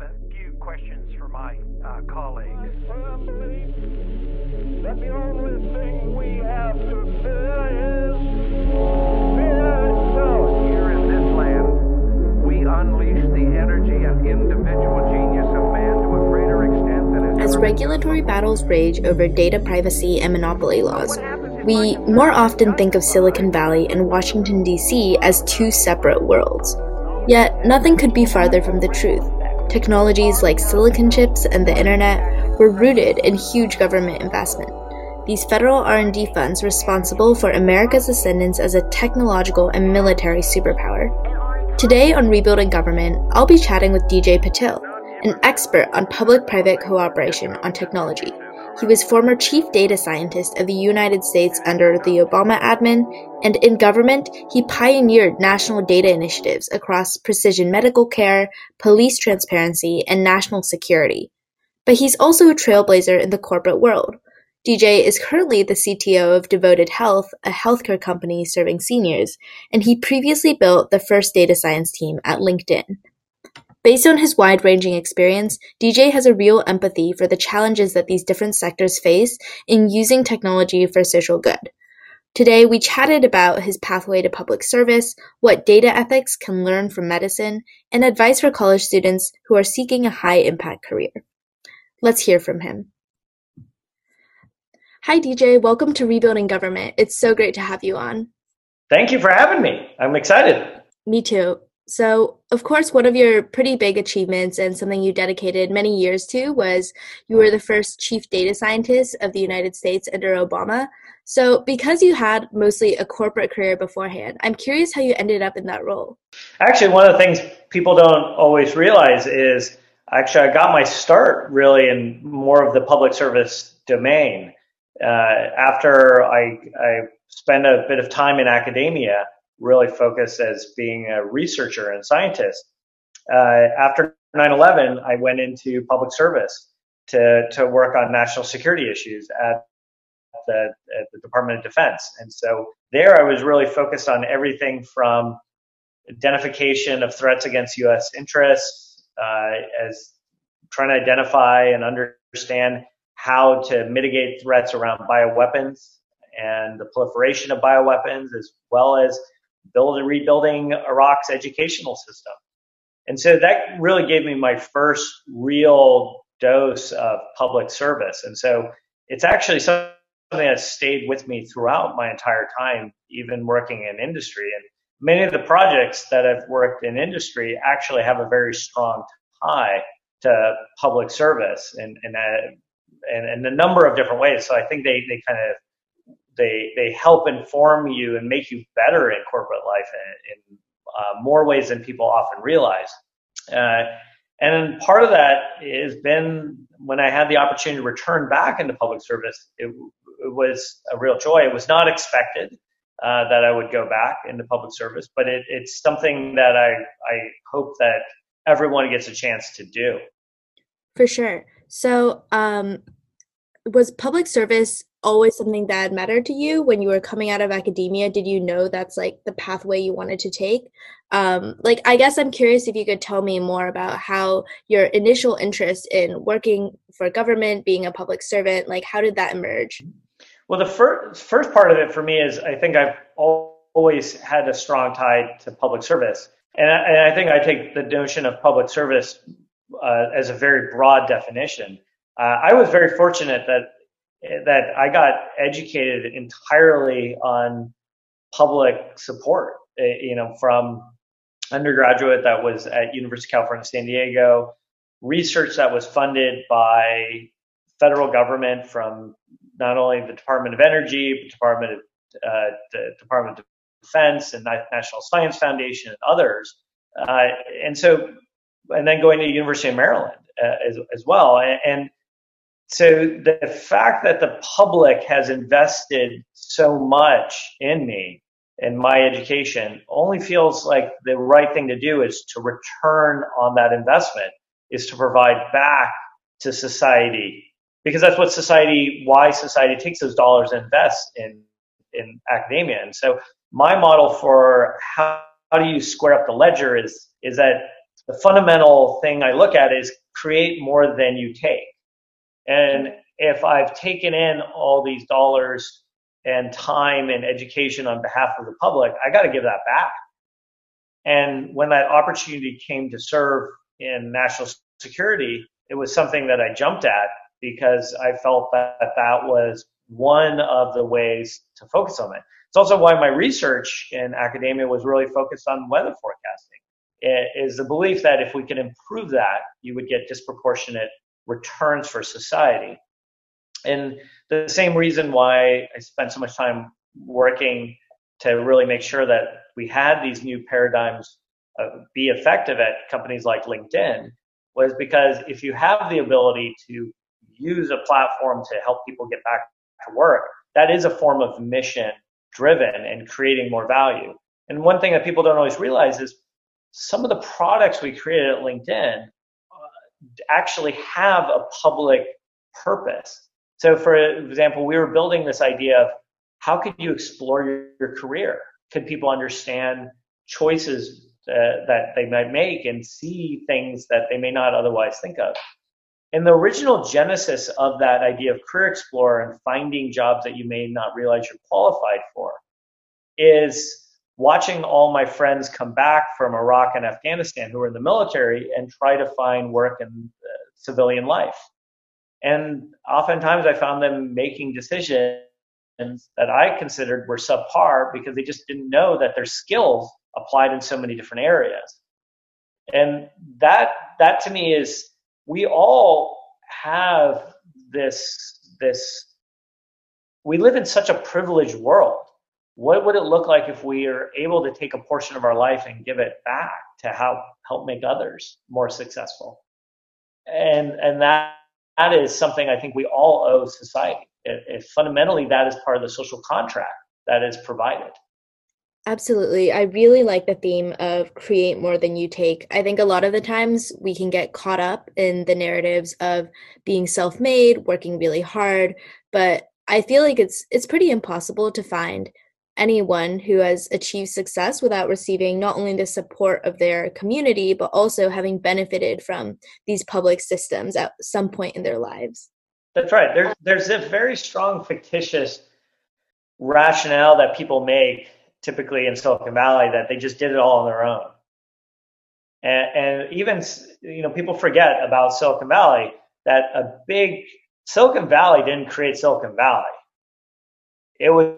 have a few questions for my uh, colleagues. that the only thing we have to fear is fear itself. Here in this land, we unleash the energy and individual genius of man to a greater extent than has As regulatory battles rage over data privacy and monopoly laws, we more often think of Silicon Valley and Washington, D.C. as two separate worlds. Yet, nothing could be farther from the truth. Technologies like silicon chips and the internet were rooted in huge government investment. These federal R&D funds responsible for America's ascendance as a technological and military superpower. Today on Rebuilding Government, I'll be chatting with DJ Patil, an expert on public-private cooperation on technology. He was former chief data scientist of the United States under the Obama admin, and in government, he pioneered national data initiatives across precision medical care, police transparency, and national security. But he's also a trailblazer in the corporate world. DJ is currently the CTO of Devoted Health, a healthcare company serving seniors, and he previously built the first data science team at LinkedIn. Based on his wide ranging experience, DJ has a real empathy for the challenges that these different sectors face in using technology for social good. Today, we chatted about his pathway to public service, what data ethics can learn from medicine, and advice for college students who are seeking a high impact career. Let's hear from him. Hi, DJ. Welcome to Rebuilding Government. It's so great to have you on. Thank you for having me. I'm excited. Me too. So, of course, one of your pretty big achievements and something you dedicated many years to was you were the first chief data scientist of the United States under Obama. So, because you had mostly a corporate career beforehand, I'm curious how you ended up in that role. Actually, one of the things people don't always realize is actually I got my start really in more of the public service domain. Uh, after I, I spent a bit of time in academia, really focused as being a researcher and scientist. Uh, after 9/11, I went into public service to to work on national security issues at the, at the Department of Defense, and so there I was really focused on everything from identification of threats against U.S. interests, uh, as trying to identify and understand how to mitigate threats around bioweapons and the proliferation of bioweapons, as well as build and rebuilding Iraq's educational system. And so that really gave me my first real dose of public service. And so it's actually something that stayed with me throughout my entire time, even working in industry. And many of the projects that I've worked in industry actually have a very strong tie to public service and, and, and, and a number of different ways. So I think they, they kind of they they help inform you and make you better in corporate life in, in uh, more ways than people often realize. Uh, and part of that has been when I had the opportunity to return back into public service, it, it was a real joy. It was not expected uh, that I would go back into public service, but it, it's something that I, I hope that everyone gets a chance to do. For sure. So, um, was public service always something that mattered to you when you were coming out of academia? Did you know that's like the pathway you wanted to take? Um, like i guess i'm curious if you could tell me more about how your initial interest in working for government being a public servant like how did that emerge? Well the first first part of it for me is i think i've always had a strong tie to public service. And I, and I think i take the notion of public service uh, as a very broad definition uh, I was very fortunate that that I got educated entirely on public support. Eh, you know, from undergraduate that was at University of California, San Diego, research that was funded by federal government from not only the Department of Energy, but Department of uh, the Department of Defense and National Science Foundation and others. Uh, and so, and then going to University of Maryland uh, as, as well. And, and so the fact that the public has invested so much in me and my education only feels like the right thing to do is to return on that investment is to provide back to society because that's what society why society takes those dollars and invests in in academia and so my model for how, how do you square up the ledger is is that the fundamental thing I look at is create more than you take. And if I've taken in all these dollars and time and education on behalf of the public, I got to give that back. And when that opportunity came to serve in national security, it was something that I jumped at because I felt that that was one of the ways to focus on it. It's also why my research in academia was really focused on weather forecasting. It is the belief that if we can improve that, you would get disproportionate returns for society. And the same reason why I spent so much time working to really make sure that we had these new paradigms uh, be effective at companies like LinkedIn was because if you have the ability to use a platform to help people get back to work, that is a form of mission driven and creating more value. And one thing that people don't always realize is some of the products we created at LinkedIn actually have a public purpose. So, for example, we were building this idea of how could you explore your, your career? Could people understand choices uh, that they might make and see things that they may not otherwise think of? And the original genesis of that idea of career explorer and finding jobs that you may not realize you're qualified for is watching all my friends come back from Iraq and Afghanistan who were in the military and try to find work in uh, civilian life. And oftentimes I found them making decisions that I considered were subpar because they just didn't know that their skills applied in so many different areas. And that that to me is we all have this this we live in such a privileged world what would it look like if we are able to take a portion of our life and give it back to help help make others more successful and and that that is something i think we all owe society if fundamentally that is part of the social contract that is provided Absolutely. I really like the theme of create more than you take. I think a lot of the times we can get caught up in the narratives of being self-made, working really hard, but I feel like it's it's pretty impossible to find anyone who has achieved success without receiving not only the support of their community but also having benefited from these public systems at some point in their lives. That's right. There's there's a very strong fictitious rationale that people make typically in Silicon Valley that they just did it all on their own. And, and even you know people forget about Silicon Valley that a big Silicon Valley didn't create Silicon Valley. It was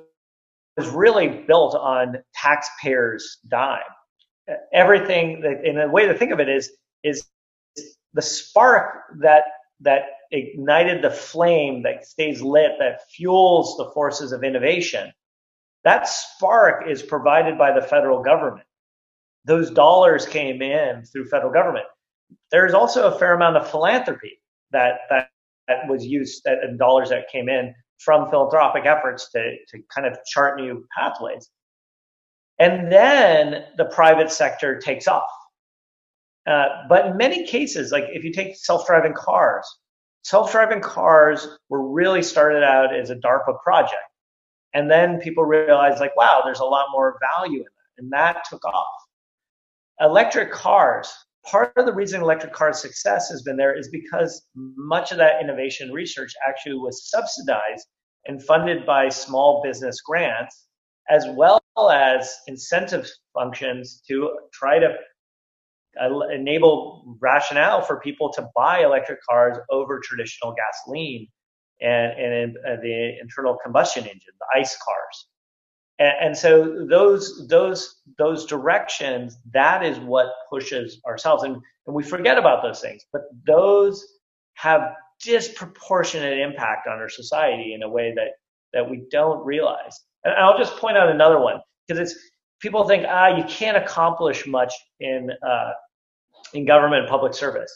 was really built on taxpayers' dime. Everything, in a way to think of it is, is the spark that that ignited the flame that stays lit, that fuels the forces of innovation. That spark is provided by the federal government. Those dollars came in through federal government. There's also a fair amount of philanthropy that that, that was used, that, and dollars that came in from philanthropic efforts to, to kind of chart new pathways. And then the private sector takes off. Uh, but in many cases, like if you take self-driving cars, self-driving cars were really started out as a DARPA project. And then people realized like, wow, there's a lot more value in that. And that took off. Electric cars part of the reason electric car success has been there is because much of that innovation research actually was subsidized and funded by small business grants, as well as incentive functions to try to uh, enable rationale for people to buy electric cars over traditional gasoline and, and uh, the internal combustion engine, the ICE cars. And, and so those those those directions, that is what pushes ourselves, and, and we forget about those things. But those have disproportionate impact on our society in a way that that we don't realize. And I'll just point out another one because it's people think ah you can't accomplish much in uh, in government and public service.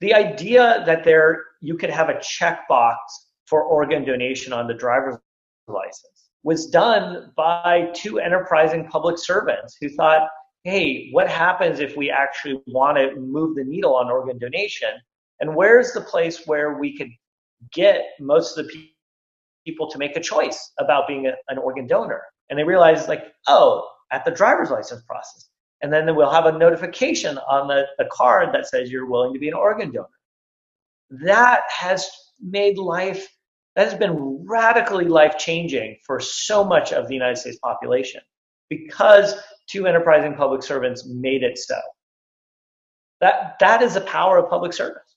The idea that there you could have a checkbox for organ donation on the driver's license was done by two enterprising public servants who thought, hey, what happens if we actually want to move the needle on organ donation? And where's the place where we could get most of the people to make a choice about being a, an organ donor? And they realized, like, oh, at the driver's license process. and then we'll have a notification on the, the card that says you're willing to be an organ donor. That has made life, that has been radically life changing for so much of the United States population because two enterprising public servants made it so. That, that is the power of public service.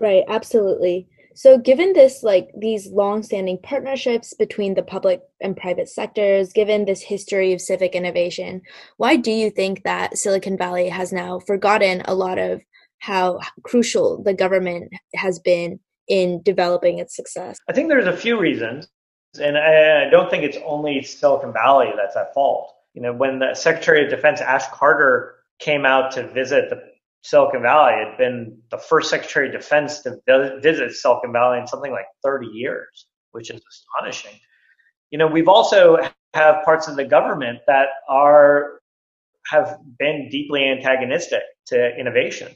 Right, absolutely. So, given this, like these long-standing partnerships between the public and private sectors, given this history of civic innovation, why do you think that Silicon Valley has now forgotten a lot of how crucial the government has been in developing its success? I think there's a few reasons, and I don't think it's only Silicon Valley that's at fault. You know, when the Secretary of Defense Ash Carter came out to visit the Silicon Valley had been the first Secretary of Defense to visit Silicon Valley in something like 30 years, which is astonishing. You know, we've also have parts of the government that are have been deeply antagonistic to innovation.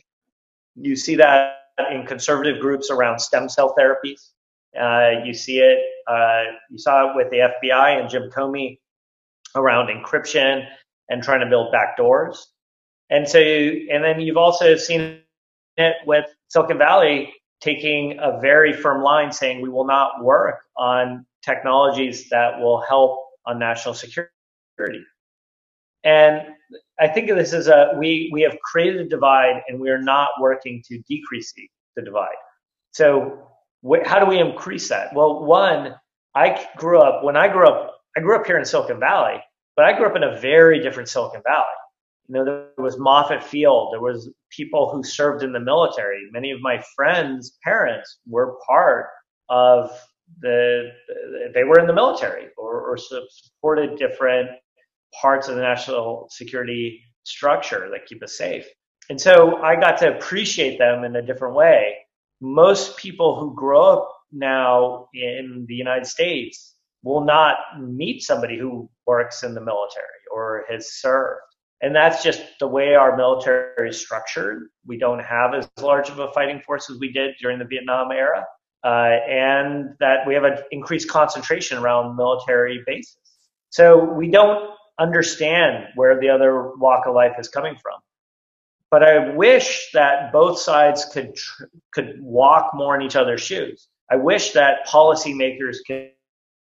You see that in conservative groups around stem cell therapies. Uh, you see it. Uh, you saw it with the FBI and Jim Comey around encryption and trying to build backdoors. And so, and then you've also seen it with Silicon Valley taking a very firm line saying we will not work on technologies that will help on national security. And I think this is a, we, we have created a divide and we are not working to decrease the divide. So wh- how do we increase that? Well, one, I grew up, when I grew up, I grew up here in Silicon Valley, but I grew up in a very different Silicon Valley you know, there was Moffett Field. There was people who served in the military. Many of my friends' parents were part of the, they were in the military or, or supported different parts of the national security structure that keep us safe. And so I got to appreciate them in a different way. Most people who grow up now in the United States will not meet somebody who works in the military or has served. And that's just the way our military is structured. We don't have as large of a fighting force as we did during the Vietnam era. Uh, and that we have an increased concentration around military bases. So we don't understand where the other walk of life is coming from. But I wish that both sides could tr- could walk more in each other's shoes. I wish that policymakers could,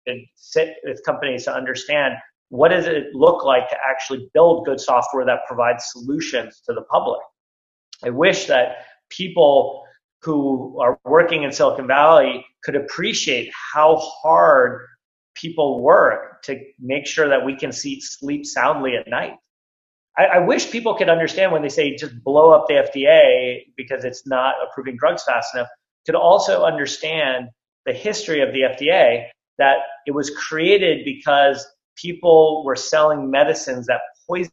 could sit with companies to understand what does it look like to actually build good software that provides solutions to the public? I wish that people who are working in Silicon Valley could appreciate how hard people work to make sure that we can see, sleep soundly at night. I, I wish people could understand when they say just blow up the FDA because it's not approving drugs fast enough, could also understand the history of the FDA that it was created because people were selling medicines that poison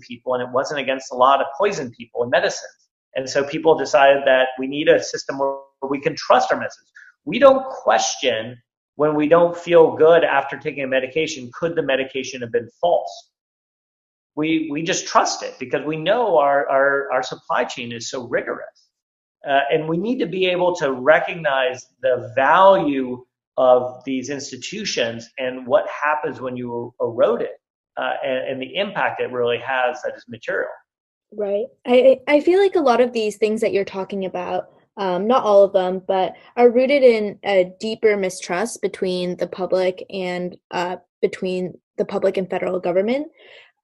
people, and it wasn't against the law to poison people in medicines. And so people decided that we need a system where we can trust our medicines. We don't question when we don't feel good after taking a medication, could the medication have been false? We, we just trust it because we know our, our, our supply chain is so rigorous. Uh, and we need to be able to recognize the value of these institutions and what happens when you erode it uh, and, and, the impact it really has that is material. Right. I, I feel like a lot of these things that you're talking about, um, not all of them, but are rooted in a deeper mistrust between the public and uh, between the public and federal government.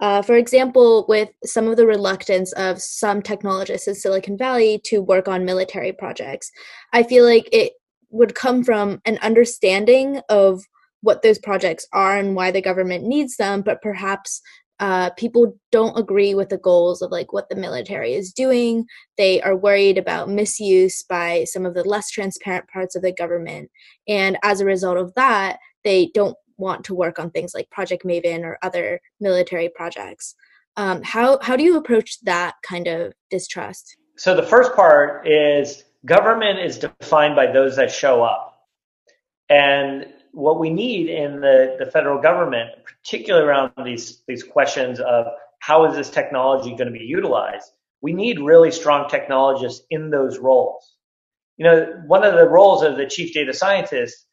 Uh, for example, with some of the reluctance of some technologists in Silicon Valley to work on military projects, I feel like it would come from an understanding of what those projects are and why the government needs them, but perhaps uh, people don't agree with the goals of like what the military is doing. They are worried about misuse by some of the less transparent parts of the government, and as a result of that, they don't want to work on things like Project Maven or other military projects. Um, how how do you approach that kind of distrust? So the first part is government is defined by those that show up. And what we need in the, the federal government, particularly around these, these questions of how is this technology going to be utilized, we need really strong technologists in those roles. You know, one of the roles of the chief data scientist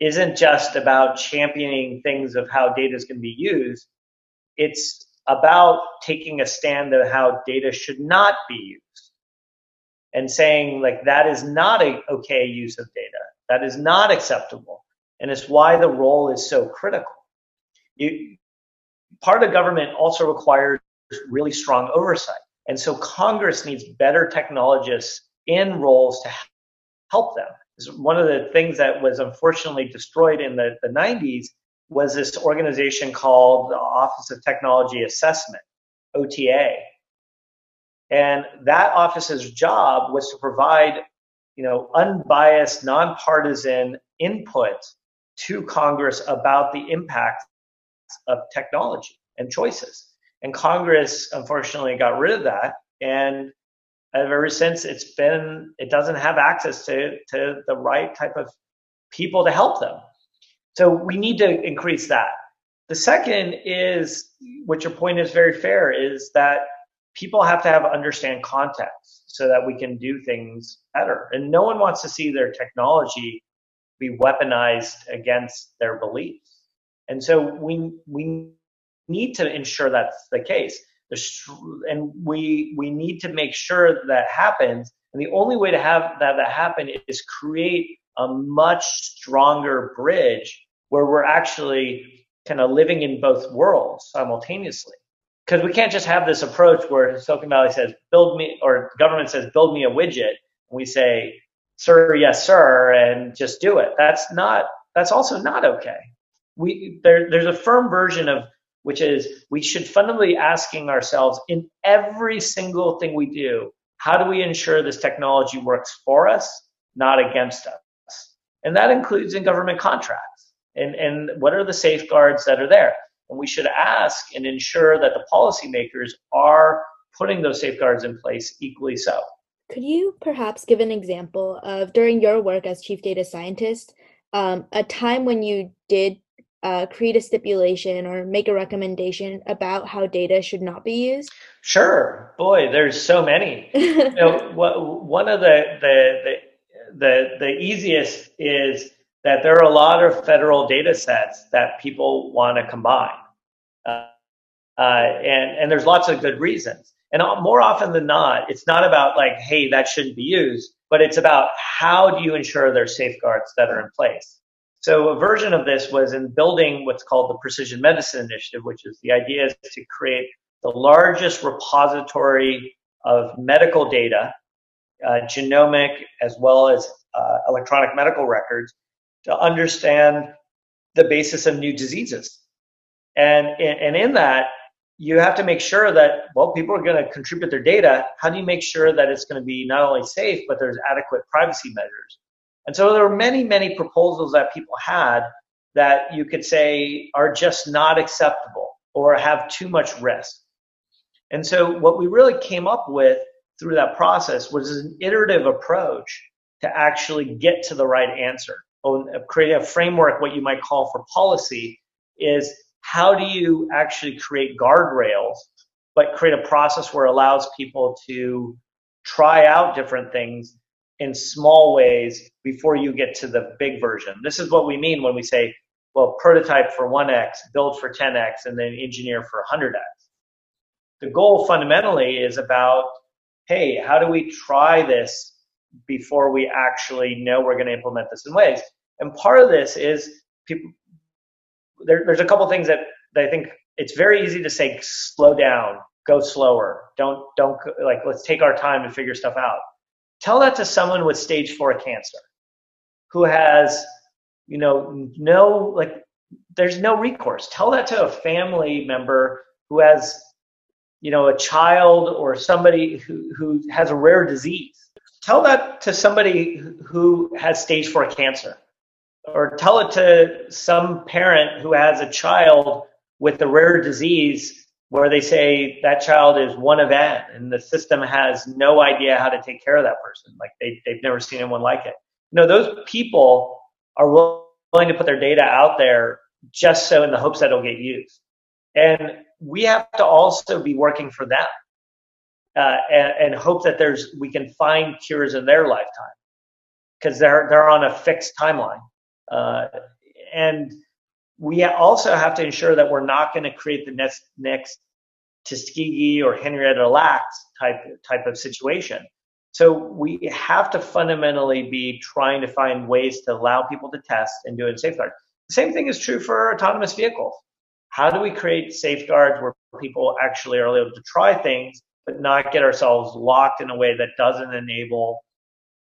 isn't just about championing things of how data is going to be used. It's about taking a stand of how data should not be used and saying like that is not a okay use of data that is not acceptable and it's why the role is so critical. You, part of government also requires really strong oversight. And so congress needs better technologists in roles to help them. One of the things that was unfortunately destroyed in the, the 90s was this organization called the Office of Technology Assessment, OTA. And that office's job was to provide, you know, unbiased, nonpartisan input to Congress about the impact of technology and choices. And Congress unfortunately got rid of that. And ever since it's been, it doesn't have access to, to the right type of people to help them. So we need to increase that. The second is, which your point is very fair, is that people have to have understand context so that we can do things better. And no one wants to see their technology be weaponized against their beliefs. And so we we need to ensure that's the case. And we we need to make sure that happens. And the only way to have that, that happen is create a much stronger bridge where we're actually kind of living in both worlds simultaneously. Because we can't just have this approach where Silicon Valley says, build me, or government says, build me a widget. And we say, sir, yes, sir, and just do it. That's not, that's also not okay. We, there, there's a firm version of, which is we should fundamentally asking ourselves in every single thing we do, how do we ensure this technology works for us, not against us? And that includes in government contracts and, and what are the safeguards that are there? And we should ask and ensure that the policymakers are putting those safeguards in place equally so. Could you perhaps give an example of during your work as chief data scientist, um, a time when you did uh, create a stipulation or make a recommendation about how data should not be used? Sure. Boy, there's so many. you know, what, one of the, the, the, the, the easiest is that there are a lot of federal data sets that people want to combine. Uh, uh, and, and there's lots of good reasons. And more often than not, it's not about like, hey, that shouldn't be used, but it's about how do you ensure there's safeguards that are in place. So a version of this was in building what's called the Precision Medicine Initiative, which is the idea is to create the largest repository of medical data, uh, genomic as well as uh, electronic medical records to understand the basis of new diseases. And, and in that, you have to make sure that, well, people are going to contribute their data. How do you make sure that it's going to be not only safe, but there's adequate privacy measures? And so there were many, many proposals that people had that you could say are just not acceptable or have too much risk. And so what we really came up with through that process was an iterative approach to actually get to the right answer oh, create a framework, what you might call for policy, is how do you actually create guardrails, but create a process where it allows people to try out different things in small ways before you get to the big version. This is what we mean when we say, well, prototype for 1x, build for 10x, and then engineer for 100x. The goal fundamentally is about, hey, how do we try this before we actually know we're going to implement this in ways. And part of this is people. There, there's a couple things that, that I think it's very easy to say slow down, go slower, don't don't like let's take our time to figure stuff out. Tell that to someone with stage four cancer, who has you know no like there's no recourse. Tell that to a family member who has you know a child or somebody who, who has a rare disease tell that to somebody who has stage four cancer or tell it to some parent who has a child with a rare disease where they say that child is one of N and the system has no idea how to take care of that person. Like they, they've never seen anyone like it. You know, those people are willing to put their data out there just so in the hopes that it'll get used. And we have to also be working for them uh, and, and, hope that there's we can find cures in their lifetime because they're they're on a fixed timeline. Uh, and we also have to ensure that we're not going to create the next next Tuskegee or Henrietta Lacks type type of situation. So we have to fundamentally be trying to find ways to allow people to test and do it in safeguards. The same thing is true for autonomous vehicles. How do we create safeguards where people actually are able to try things, but not get ourselves locked in a way that doesn't enable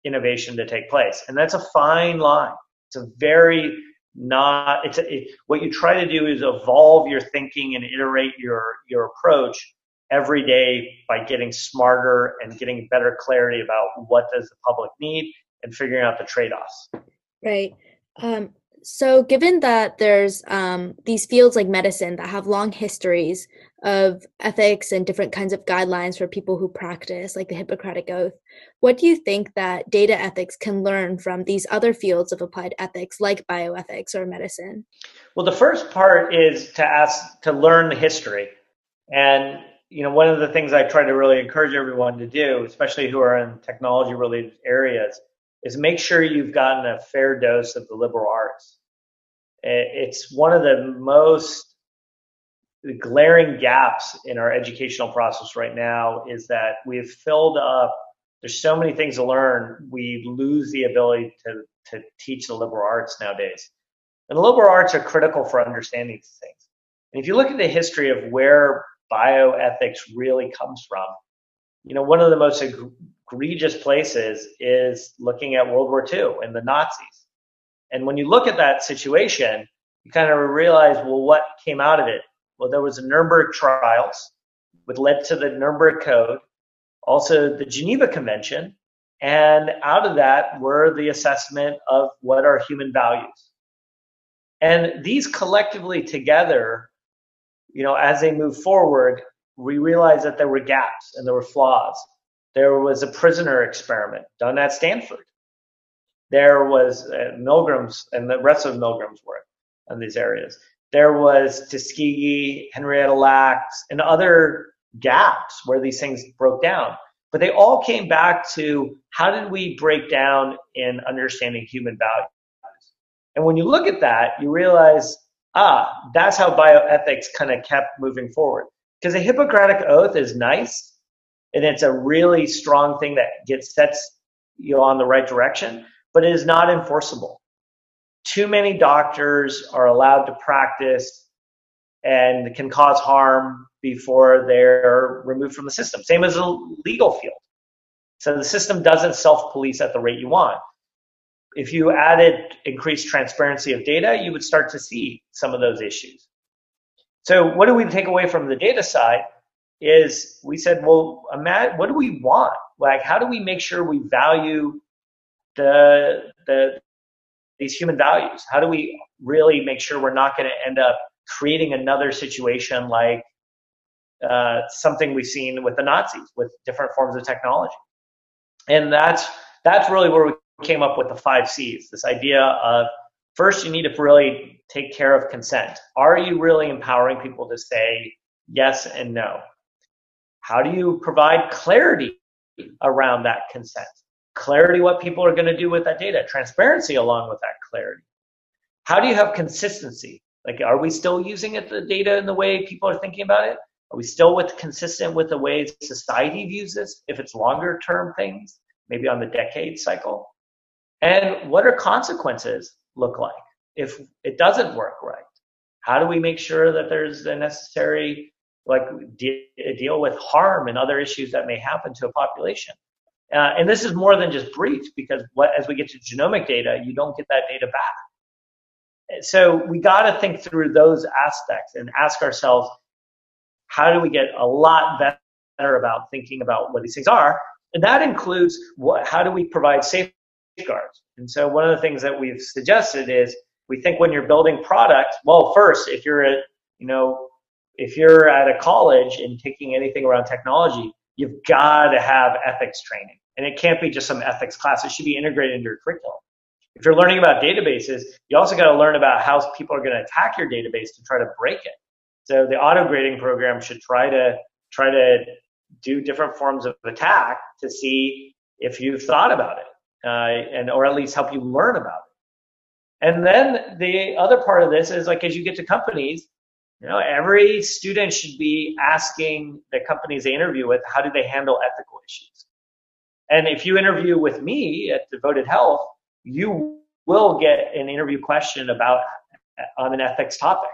innovation to take place? And that's a fine line. It's a very not it's a, it, what you try to do is evolve your thinking and iterate your your approach every day by getting smarter and getting better clarity about what does the public need and figuring out the trade-offs. Right. Um, so given that there's um, these fields like medicine that have long histories of ethics and different kinds of guidelines for people who practice like the hippocratic oath. What do you think that data ethics can learn from these other fields of applied ethics like bioethics or medicine? Well the first part is to ask to learn the history. And you know, one of the things I try to really encourage everyone to do, especially who are in technology related areas, is make sure you've gotten a fair dose of the liberal arts. It's one of the most glaring gaps in our educational process right now is that we've filled up there's so many things to learn we lose the ability to, to teach the liberal arts nowadays and the liberal arts are critical for understanding these things and if you look at the history of where bioethics really comes from. You know, one of the most egregious places is looking at World War II and the Nazis. And when you look at that situation, you kind of realize, well, what came out of it? Well, there was the Nuremberg trials, which led to the Nuremberg Code, also the Geneva Convention, and out of that were the assessment of what are human values. And these collectively together you know, as they move forward, we realized that there were gaps and there were flaws. There was a prisoner experiment done at Stanford. There was uh, Milgram's and the rest of Milgram's work in these areas. There was Tuskegee, Henrietta Lacks, and other gaps where these things broke down. But they all came back to how did we break down in understanding human values? And when you look at that, you realize ah, that's how bioethics kind of kept moving forward. Because a Hippocratic oath is nice, and it's a really strong thing that gets sets you on the right direction, but it is not enforceable. Too many doctors are allowed to practice and can cause harm before they're removed from the system. Same as a legal field. So the system doesn't self police at the rate you want if you added increased transparency of data, you would start to see some of those issues. So what do we take away from the data side is we said, well, what do we want? Like, how do we make sure we value the, the, these human values? How do we really make sure we're not going to end up creating another situation like uh, something we've seen with the Nazis with different forms of technology? And that's, that's really where we came up with the five C's. This idea of first, you need to really take care of consent. Are you really empowering people to say yes and no? How do you provide clarity around that consent? Clarity what people are going to do with that data, transparency along with that clarity. How do you have consistency? Like, are we still using it, the data in the way people are thinking about it? Are we still with consistent with the way society views this? If it's longer term things, maybe on the decade cycle. And what are consequences look like if it doesn't work right? How do we make sure that there's the necessary like de- deal with harm and other issues that may happen to a population? Uh, and this is more than just briefs because what, as we get to genomic data, you don't get that data back. So we got to think through those aspects and ask ourselves, how do we get a lot better about thinking about what these things are? And that includes what, how do we provide safeguards. And so one of the things that we've suggested is we think when you're building products, well, first, if you're at, you know, if you're at a college and taking anything around technology, you've got to have ethics training. And it can't be just some ethics class. It should be integrated into your curriculum. If you're learning about databases, you also got to learn about how people are going to attack your database to try to break it. So the auto grading program should try to try to do different forms of attack to see if you've thought about it uh, and or at least help you learn about it. And then the other part of this is like as you get to companies, You know, every student should be asking the companies they interview with, how do they handle ethical issues? And if you interview with me at Devoted Health, you will get an interview question about on an ethics topic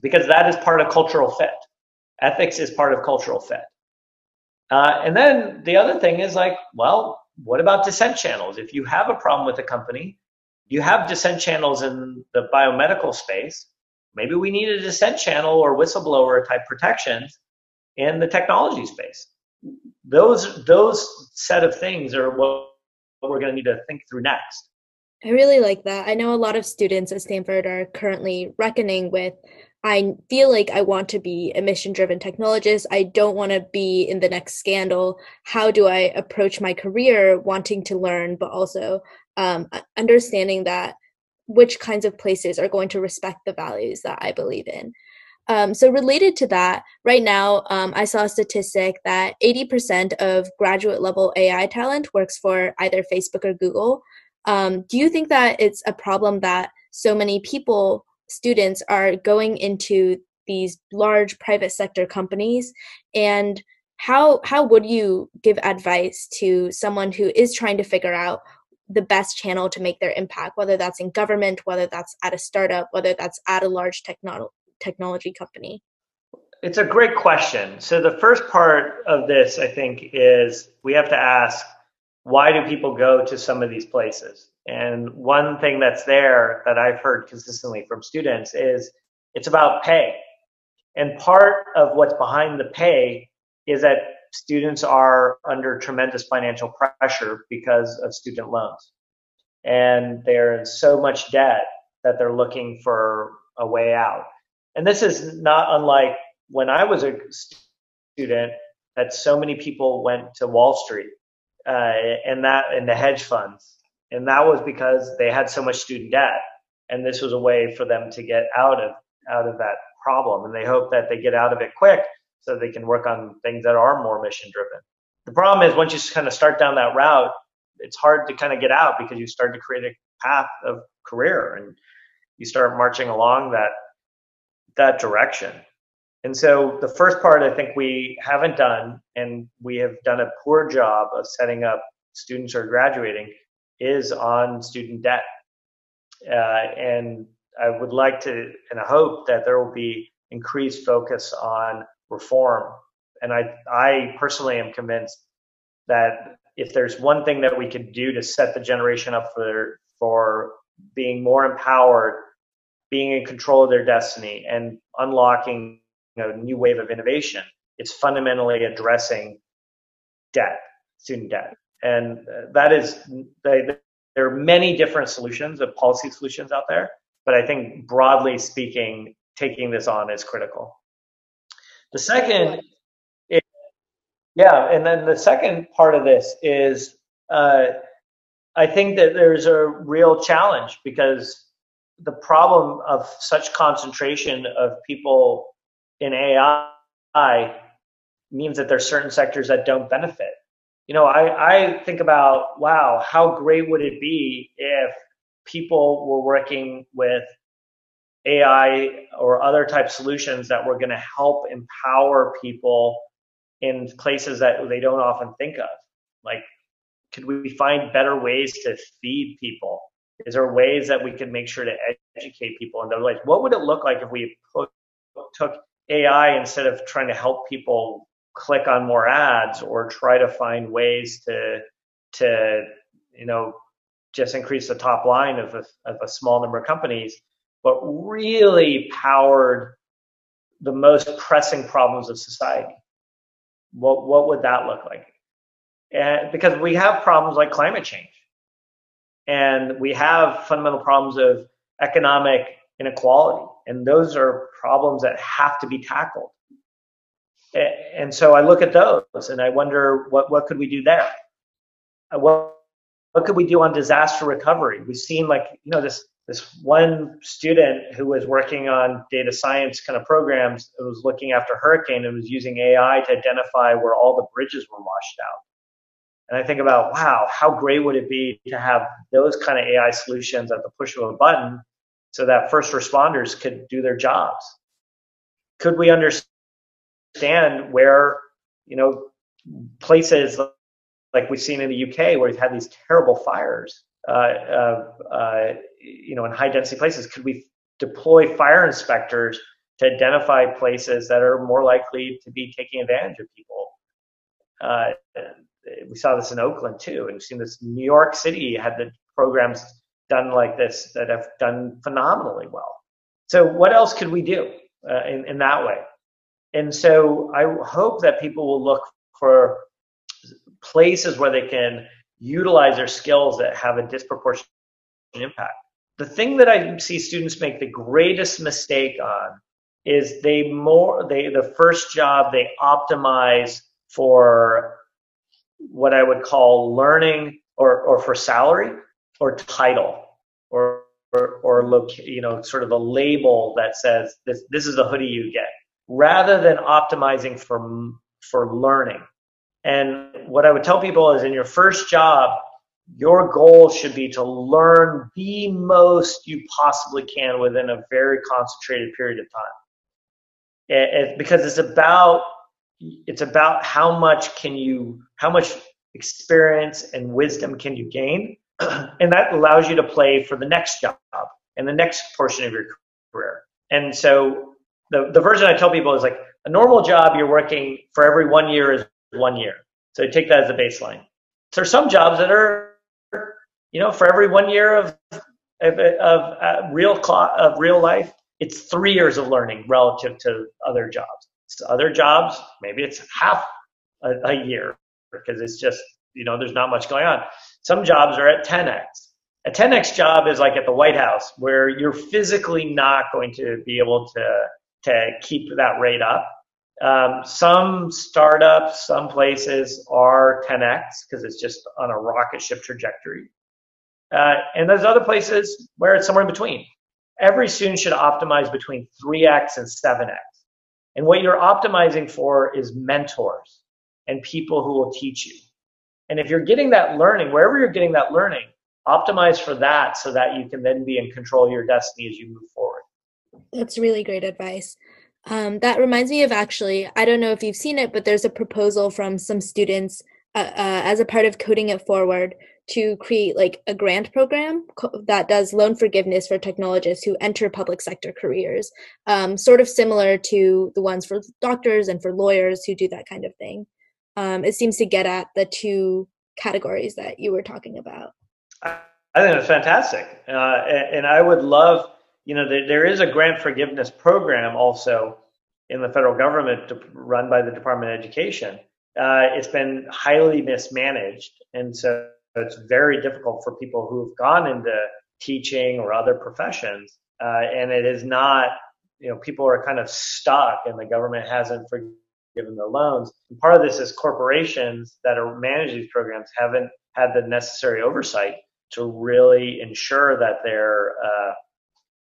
because that is part of cultural fit. Ethics is part of cultural fit. Uh, and then the other thing is like, well, what about dissent channels? If you have a problem with a company, you have dissent channels in the biomedical space. Maybe we need a dissent channel or whistleblower type protections in the technology space. Those those set of things are what, what we're going to need to think through next. I really like that. I know a lot of students at Stanford are currently reckoning with I feel like I want to be a mission driven technologist. I don't want to be in the next scandal. How do I approach my career wanting to learn, but also um, understanding that which kinds of places are going to respect the values that I believe in? Um, so, related to that, right now, um, I saw a statistic that 80% of graduate level AI talent works for either Facebook or Google. Um, do you think that it's a problem that so many people students are going into these large private sector companies and how how would you give advice to someone who is trying to figure out the best channel to make their impact whether that's in government whether that's at a startup whether that's at a large techno- technology company? It's a great question. So the first part of this i think is we have to ask why do people go to some of these places? And one thing that's there that I've heard consistently from students is it's about pay. And part of what's behind the pay is that students are under tremendous financial pressure because of student loans. And they're in so much debt that they're looking for a way out. And this is not unlike when I was a student that so many people went to Wall Street uh, and that and the hedge funds and that was because they had so much student debt and this was a way for them to get out of out of that problem and they hope that they get out of it quick so they can work on things that are more mission driven the problem is once you kind of start down that route it's hard to kind of get out because you start to create a path of career and you start marching along that that direction and so the first part i think we haven't done and we have done a poor job of setting up students who are graduating is on student debt. Uh, and I would like to, and I hope that there will be increased focus on reform. And I, I personally am convinced that if there's one thing that we could do to set the generation up for, for being more empowered, being in control of their destiny, and unlocking a new wave of innovation, it's fundamentally addressing debt, student debt and that is they, there are many different solutions of policy solutions out there but i think broadly speaking taking this on is critical the second is, yeah and then the second part of this is uh, i think that there's a real challenge because the problem of such concentration of people in ai means that there's certain sectors that don't benefit. You know, I, I think about, wow, how great would it be if people were working with AI or other type solutions that were going to help empower people in places that they don't often think of. Like, could we find better ways to feed people? Is there ways that we could make sure to educate people in their life? What would it look like if we put, took AI instead of trying to help people click on more ads or try to find ways to to you know just increase the top line of a, of a small number of companies, but really powered the most pressing problems of society. What what would that look like? And because we have problems like climate change, and we have fundamental problems of economic inequality, and those are problems that have to be tackled and so I look at those and I wonder what, what could we do there? Uh, what, what could we do on disaster recovery? We've seen like, you know, this, this one student who was working on data science kind of programs was looking after hurricane and was using AI to identify where all the bridges were washed out. And I think about, wow, how great would it be to have those kind of AI solutions at the push of a button so that first responders could do their jobs? could we understand where you know places like we've seen in the UK where we've had these terrible fires, you know, in high density places, could we deploy fire inspectors to identify places that are more likely to be taking advantage of people? Uh, we saw this in Oakland too, and we've seen this. New York City had the programs done like this that have done phenomenally well. So, what else could we do uh, in, in that way? And so, I hope that people will look for places where they can utilize their skills that have a disproportionate impact. The thing that I see students make the greatest mistake on is they more they the first job they optimize for what I would call learning or or for salary or title or or, or look, you know, sort of a label that says this this is the hoodie you get, rather than optimizing for for learning. And what I would tell people is in your first job, your goal should be to learn the most you possibly can within a very concentrated period of time. It, because it's about it's about how much can you how much experience and wisdom can you gain and that allows you to play for the next job and the next portion of your career and so the, the version i tell people is like a normal job you're working for every one year is one year. So take that as a baseline. So there are some jobs that are, you know, for every one year of of, of uh, real of real life, it's three years of learning relative to other jobs. So other jobs, maybe it's half a, a year because it's just you know there's not much going on. Some jobs are at 10x. A 10x job is like at the White House where you're physically not going to be able to to keep that rate up um, some startups, some places are 10x because it's just on a rocket ship trajectory. Uh, and there's other places where it's somewhere in between. Every student should optimize between 3x and 7x. And what you're optimizing for is mentors and people who will teach you. And if you're getting that learning, wherever you're getting that learning, optimize for that so that you can then be in control of your destiny as you move forward. That's really great advice. Um, that reminds me of actually, I don't know if you've seen it, but there's a proposal from some students uh, uh, as a part of Coding It Forward to create like a grant program co- that does loan forgiveness for technologists who enter public sector careers, um, sort of similar to the ones for doctors and for lawyers who do that kind of thing. Um, it seems to get at the two categories that you were talking about. I think it's fantastic, uh, and, and I would love you know, there, there is a grant forgiveness program also in the federal government to, run by the Department of Education. Uh, it's been highly mismanaged, and so it's very difficult for people who've gone into teaching or other professions, uh, and it is not. You know, people are kind of stuck, and the government hasn't forgiven their loans. And part of this is corporations that are managing these programs haven't had the necessary oversight to really ensure that they're uh,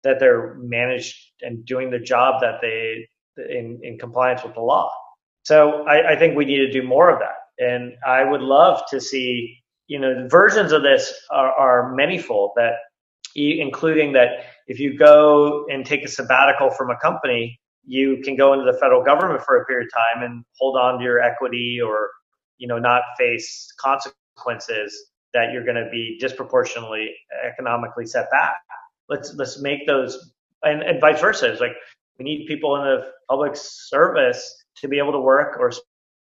that they're managed and doing the job that they in, in compliance with the law. So I, I think we need to do more of that. And I would love to see, you know, versions of this are, are that including that if you go and take a sabbatical from a company, you can go into the federal government for a period of time and hold on to your equity or, you know, not face consequences that you're going to be disproportionately economically set back let's let's make those and, and vice versa. It's like we need people in the public service to be able to work or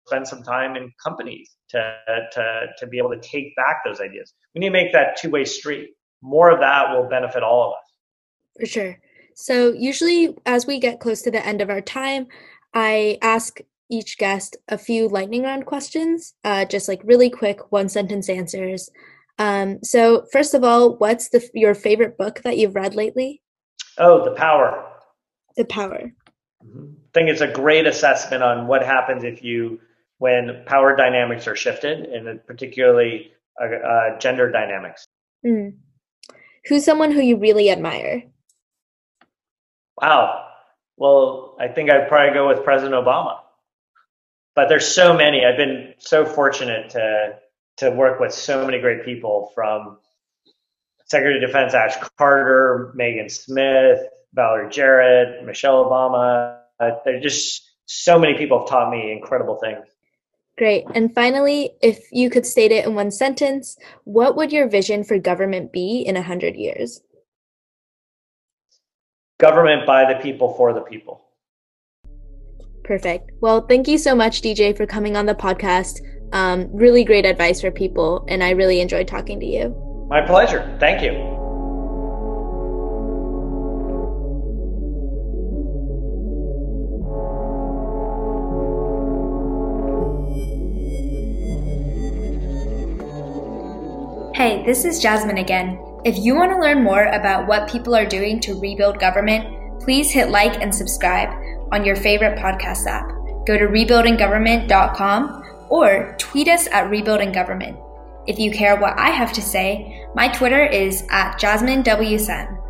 spend some time in companies to to to be able to take back those ideas. We need to make that two way street. More of that will benefit all of us. For sure. So usually, as we get close to the end of our time, I ask each guest a few lightning round questions, uh, just like really quick one sentence answers. Um, so, first of all, what's the your favorite book that you've read lately? Oh, The Power. The Power. Mm-hmm. I think it's a great assessment on what happens if you when power dynamics are shifted, and particularly uh, uh, gender dynamics. Mm. Who's someone who you really admire? Wow. Well, I think I'd probably go with President Obama. But there's so many. I've been so fortunate to to work with so many great people from Secretary of Defense Ash Carter, Megan Smith, Valerie Jarrett, Michelle Obama, there are just so many people have taught me incredible things. Great. And finally, if you could state it in one sentence, what would your vision for government be in 100 years? Government by the people, for the people. Perfect. Well, thank you so much, DJ, for coming on the podcast. Um, really great advice for people, and I really enjoyed talking to you. My pleasure. Thank you. Hey, this is Jasmine again. If you want to learn more about what people are doing to rebuild government, please hit like and subscribe on your favorite podcast app. Go to rebuildinggovernment.com or tweet us at Rebuilding Government. If you care what I have to say, my Twitter is at Jasmine.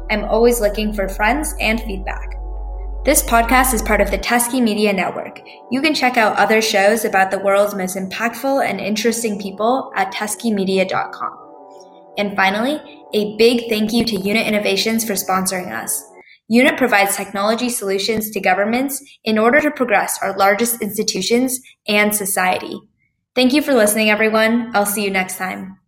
I'm always looking for friends and feedback. This podcast is part of the Tusky Media Network. You can check out other shows about the world's most impactful and interesting people at tuskymedia.com. And finally, a big thank you to Unit Innovations for sponsoring us. UNIT provides technology solutions to governments in order to progress our largest institutions and society. Thank you for listening, everyone. I'll see you next time.